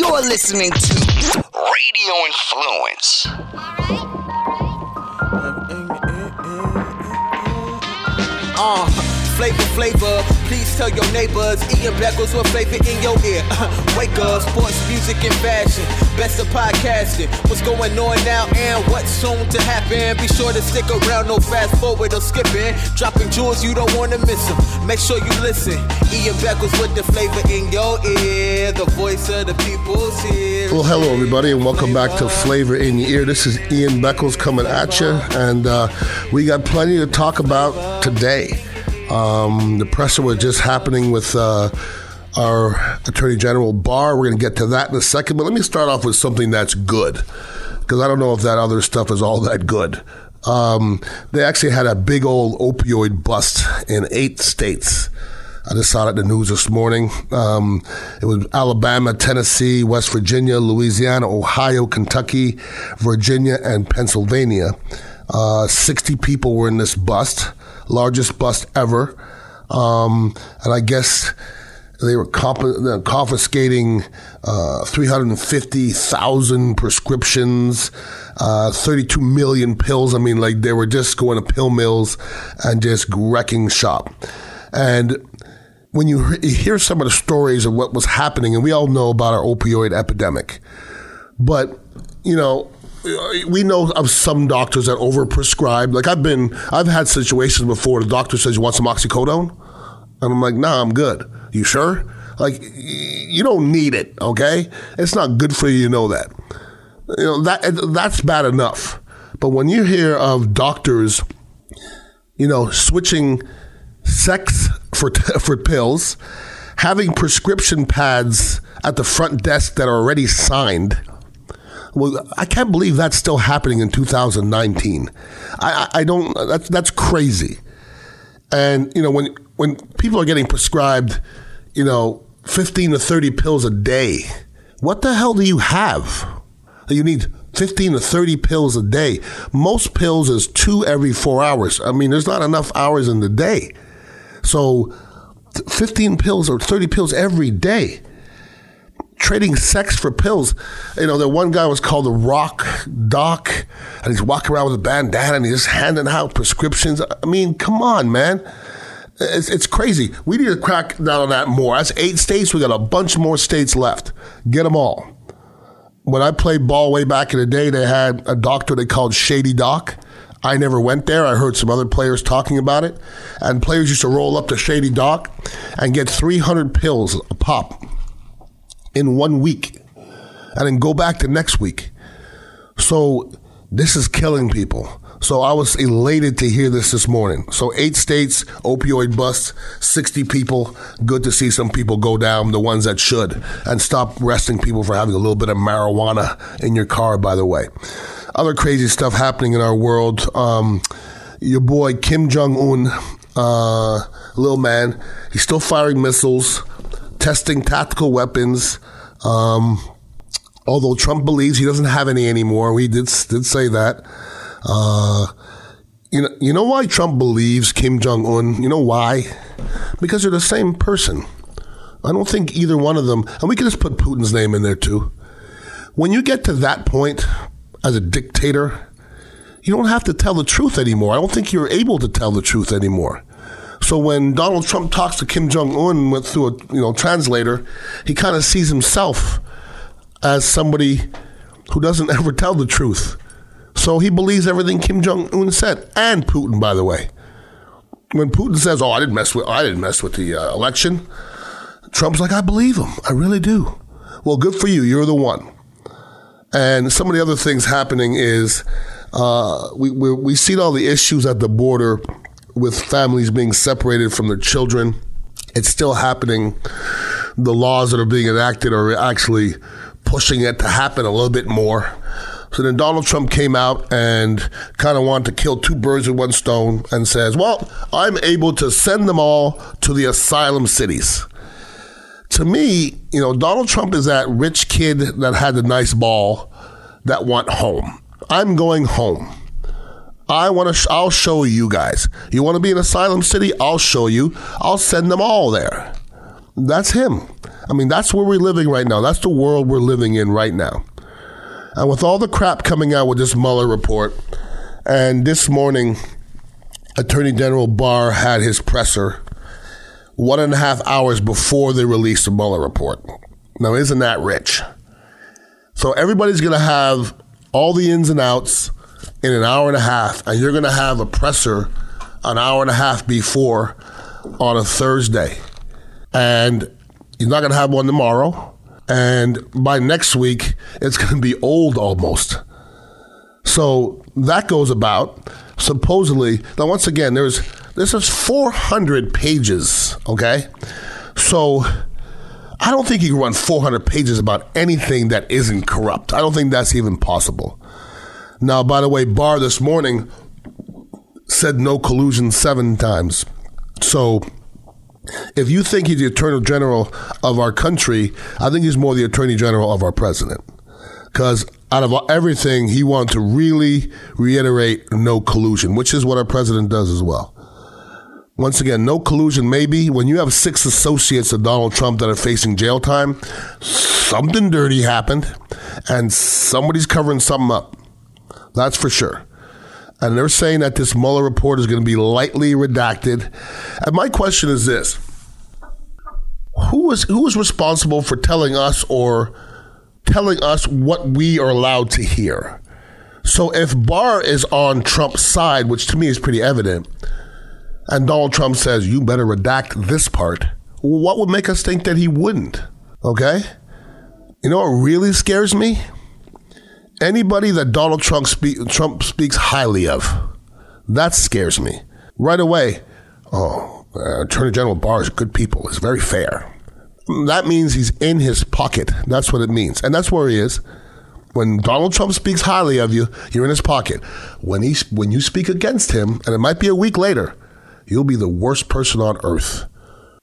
You're listening to Radio Influence. Uh, eh, eh, eh, uh flavor, flavor. Tell your neighbors. Ian Beckles with flavor in your ear. Wake up, sports, music, and fashion. Best of podcasting. What's going on now and what's soon to happen? Be sure to stick around, no fast forward or skipping. Dropping jewels, you don't want to miss them. Make sure you listen. Ian Beckles with the flavor in your ear. The voice of the people's here. Well, hello, everybody, and welcome back to Flavor in Your Ear. This is Ian Beckles coming at you, and uh, we got plenty to talk about today. Um, the presser was just happening with uh, our Attorney General Barr. We're going to get to that in a second, but let me start off with something that's good, because I don't know if that other stuff is all that good. Um, they actually had a big old opioid bust in eight states. I just saw it in the news this morning. Um, it was Alabama, Tennessee, West Virginia, Louisiana, Ohio, Kentucky, Virginia, and Pennsylvania. Uh, 60 people were in this bust, largest bust ever. Um, and I guess they were comp- confiscating uh, 350,000 prescriptions, uh, 32 million pills. I mean, like they were just going to pill mills and just wrecking shop. And when you hear some of the stories of what was happening, and we all know about our opioid epidemic, but you know, Uh, we know of some doctors that overprescribe. Like I've been, I've had situations before. The doctor says you want some oxycodone, and I'm like, Nah, I'm good. You sure? Like you don't need it. Okay, it's not good for you. You know that. You know that that's bad enough. But when you hear of doctors, you know, switching sex for for pills, having prescription pads at the front desk that are already signed. Well, I can't believe that's still happening in 2019. I, I don't. That's that's crazy. And you know when when people are getting prescribed, you know, 15 to 30 pills a day, what the hell do you have? You need 15 to 30 pills a day. Most pills is two every four hours. I mean, there's not enough hours in the day. So 15 pills or 30 pills every day. Trading sex for pills. You know, the one guy was called the Rock Doc, and he's walking around with a bandana and he's just handing out prescriptions. I mean, come on, man. It's, it's crazy. We need to crack down on that more. That's eight states. We got a bunch more states left. Get them all. When I played ball way back in the day, they had a doctor they called Shady Doc. I never went there. I heard some other players talking about it. And players used to roll up to Shady Doc and get 300 pills a pop in one week and then go back the next week. So this is killing people. So I was elated to hear this this morning. So eight states, opioid busts, 60 people. Good to see some people go down, the ones that should, and stop arresting people for having a little bit of marijuana in your car, by the way other crazy stuff happening in our world. Um, your boy Kim Jong Un, uh, little man, he's still firing missiles, testing tactical weapons. Um, although Trump believes he doesn't have any anymore, he did did say that. Uh, you know, you know why Trump believes Kim Jong Un? You know why? Because they're the same person. I don't think either one of them, and we can just put Putin's name in there too. When you get to that point, as a dictator, you don't have to tell the truth anymore. I don't think you're able to tell the truth anymore. So when Donald Trump talks to Kim Jong Un went through a you know translator, he kind of sees himself as somebody who doesn't ever tell the truth. So he believes everything Kim Jong Un said, and Putin, by the way. When Putin says, "Oh, I didn't mess with, I didn't mess with the uh, election," Trump's like, "I believe him. I really do." Well, good for you. You're the one. And some of the other things happening is uh, we, we, we see all the issues at the border with families being separated from their children. It's still happening. The laws that are being enacted are actually pushing it to happen a little bit more. So then Donald Trump came out and kind of wanted to kill two birds with one stone and says, Well, I'm able to send them all to the asylum cities to me, you know, Donald Trump is that rich kid that had the nice ball that went home. I'm going home. I want to. Sh- I'll show you guys. You want to be in Asylum City? I'll show you. I'll send them all there. That's him. I mean, that's where we're living right now. That's the world we're living in right now. And with all the crap coming out with this Mueller report, and this morning, Attorney General Barr had his presser one and a half hours before they released the Mueller report. Now, isn't that rich? So everybody's going to have all the ins and outs in an hour and a half, and you're going to have a presser an hour and a half before on a Thursday. And you're not going to have one tomorrow. And by next week, it's going to be old almost. So that goes about. Supposedly, now once again, there's this is 400 pages. Okay, so I don't think you can run 400 pages about anything that isn't corrupt. I don't think that's even possible. Now, by the way, Barr this morning said no collusion seven times. So if you think he's the attorney general of our country, I think he's more the attorney general of our president. Because out of everything, he wanted to really reiterate no collusion, which is what our president does as well. Once again, no collusion, maybe. When you have six associates of Donald Trump that are facing jail time, something dirty happened and somebody's covering something up. That's for sure. And they're saying that this Mueller report is going to be lightly redacted. And my question is this who is who is responsible for telling us or telling us what we are allowed to hear. So if Barr is on Trump's side, which to me is pretty evident, and Donald Trump says, you better redact this part, what would make us think that he wouldn't? Okay? You know what really scares me? Anybody that Donald Trump, Trump speaks highly of. That scares me. Right away, oh, uh, Attorney General Barr is good people, is very fair that means he's in his pocket. That's what it means. And that's where he is. When Donald Trump speaks highly of you, you're in his pocket. When he when you speak against him, and it might be a week later, you'll be the worst person on earth.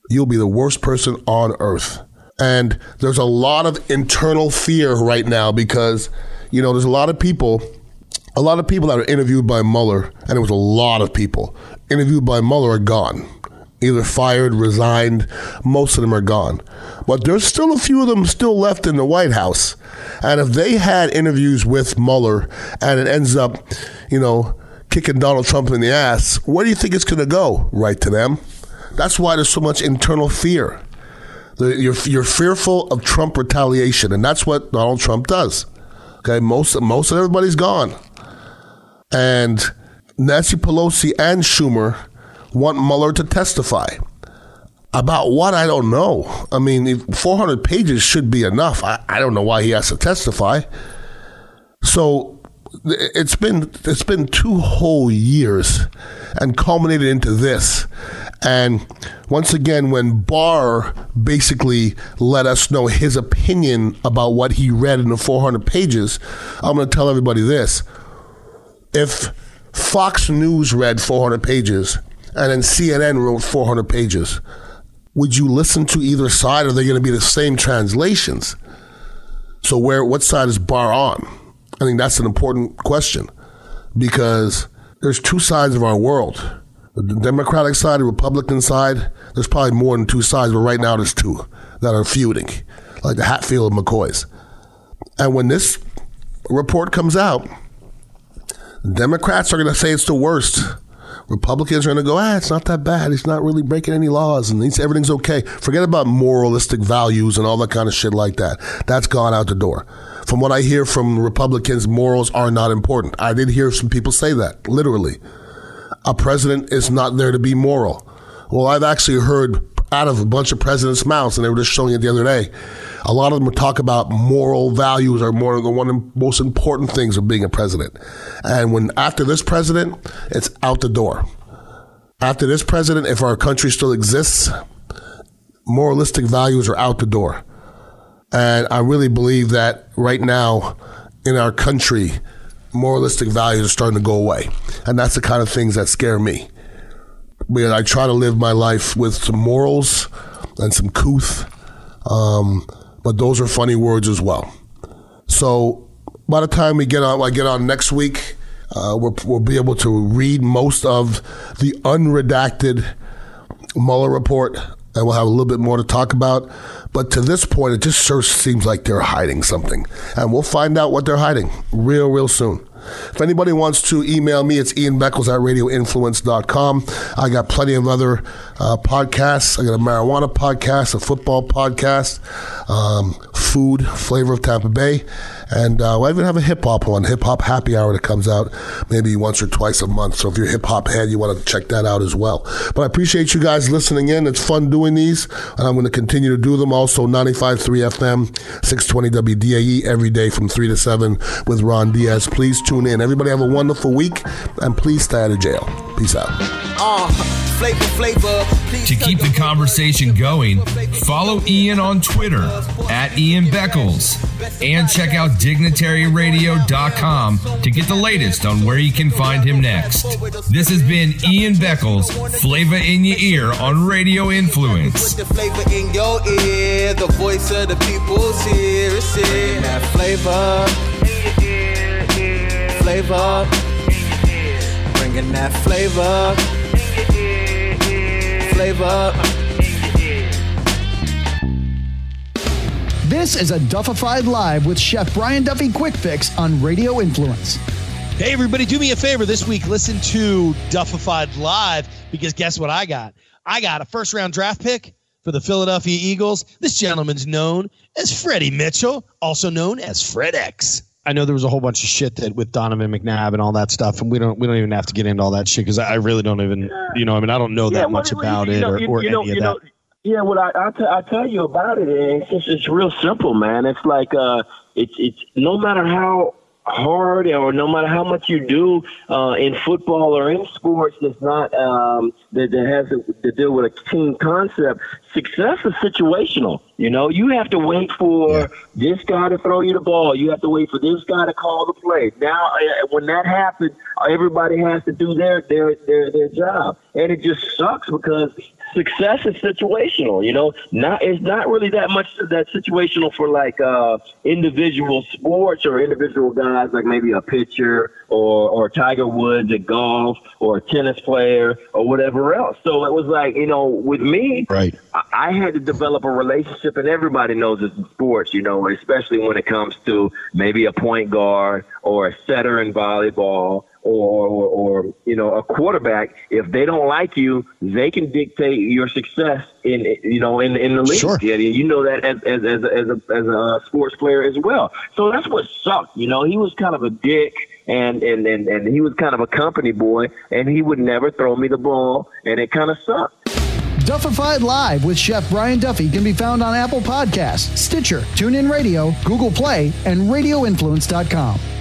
You'll be the worst person on earth. And there's a lot of internal fear right now because, you know, there's a lot of people, a lot of people that are interviewed by Mueller, and it was a lot of people interviewed by Mueller are gone either fired, resigned. Most of them are gone. But there's still a few of them still left in the White House. And if they had interviews with Mueller and it ends up, you know, kicking Donald Trump in the ass, where do you think it's going to go? Right to them. That's why there's so much internal fear. You're, you're fearful of Trump retaliation, and that's what Donald Trump does. Okay, most most of everybody's gone, and Nancy Pelosi and Schumer want Mueller to testify. About what? I don't know. I mean, 400 pages should be enough. I, I don't know why he has to testify. So it's been it's been two whole years and culminated into this. And once again, when Barr basically let us know his opinion about what he read in the 400 pages, I'm going to tell everybody this. If Fox News read 400 pages and then CNN wrote 400 pages. Would you listen to either side? Are they going to be the same translations? So where what side is Barr on? I think that's an important question because there's two sides of our world. The Democratic side, the Republican side, there's probably more than two sides, but right now there's two that are feuding, like the Hatfield McCoys. And when this report comes out, Democrats are going to say it's the worst. Republicans are going to go, ah, it's not that bad. He's not really breaking any laws and he's, everything's okay. Forget about moralistic values and all that kind of shit like that. That's gone out the door. From what I hear from Republicans, morals are not important. I did hear some people say that, literally. A president is not there to be moral. Well, I've actually heard out of a bunch of presidents' mouths, and they were just showing it the other day. A lot of them talk about moral values are more the one of the most important things of being a president. And when after this president, it's out the door. After this president, if our country still exists, moralistic values are out the door. And I really believe that right now in our country, moralistic values are starting to go away. And that's the kind of things that scare me. Because I try to live my life with some morals and some couth. Um, but those are funny words as well. So by the time we get on, I get on next week, uh, we'll, we'll be able to read most of the unredacted Mueller report, and we'll have a little bit more to talk about. But to this point, it just sure seems like they're hiding something. And we'll find out what they're hiding real, real soon. If anybody wants to email me, it's Ian Beckles at radioinfluence.com. I got plenty of other uh, podcasts. I got a marijuana podcast, a football podcast, um, food, flavor of Tampa Bay. And uh, I even have a hip hop one, hip hop happy hour that comes out maybe once or twice a month. So if you're a hip hop head, you want to check that out as well. But I appreciate you guys listening in. It's fun doing these, and I'm going to continue to do them. Also, 95.3 FM, 620 WDAE every day from 3 to 7 with Ron Diaz. Please tune in. Everybody have a wonderful week, and please stay out of jail. Peace out. Uh, flavor, flavor. To keep the conversation going, follow Ian on Twitter at Ian Beckles and check out dignitaryradio.com to get the latest on where you can find him next. This has been Ian Beckles, Flavor in Your Ear on Radio Influence. Put the flavor in your ear. The voice of the people's here. It's here. That flavor. Flavor. Bringing that flavor. Flavor. This is a Duffified Live with Chef Brian Duffy Quick Fix on Radio Influence. Hey, everybody, do me a favor this week. Listen to Duffified Live because guess what I got? I got a first round draft pick for the Philadelphia Eagles. This gentleman's known as Freddie Mitchell, also known as FredEx. I know there was a whole bunch of shit that with Donovan McNabb and all that stuff, and we don't we don't even have to get into all that shit because I I really don't even you know I mean I don't know that well, much well, about you it or, or you know, any of that. know, yeah, well, I, I'll, t- I'll tell you about it. and It's just, it's real simple, man. It's like uh, it's it's no matter how hard or no matter how much you do uh, in football or in sports that's not um, that, that has to, to deal with a team concept. Success is situational. You know, you have to wait for this guy to throw you the ball. You have to wait for this guy to call the play. Now, uh, when that happens, everybody has to do their their their their job, and it just sucks because success is situational. You know, not it's not really that much that situational for like uh, individual sports or individual guys, like maybe a pitcher or or Tiger Woods at golf or a tennis player or whatever else. So it was like you know, with me, Right. I- I had to develop a relationship, and everybody knows this in sports, you know, especially when it comes to maybe a point guard or a setter in volleyball or, or, or you know, a quarterback. If they don't like you, they can dictate your success in, you know, in in the league. Sure. Yeah, you know that as as as a, as a, as a sports player as well. So that's what sucked. You know, he was kind of a dick. And, and, and, and he was kind of a company boy, and he would never throw me the ball, and it kind of sucked. Duffified Live with Chef Brian Duffy can be found on Apple Podcasts, Stitcher, TuneIn Radio, Google Play, and RadioInfluence.com.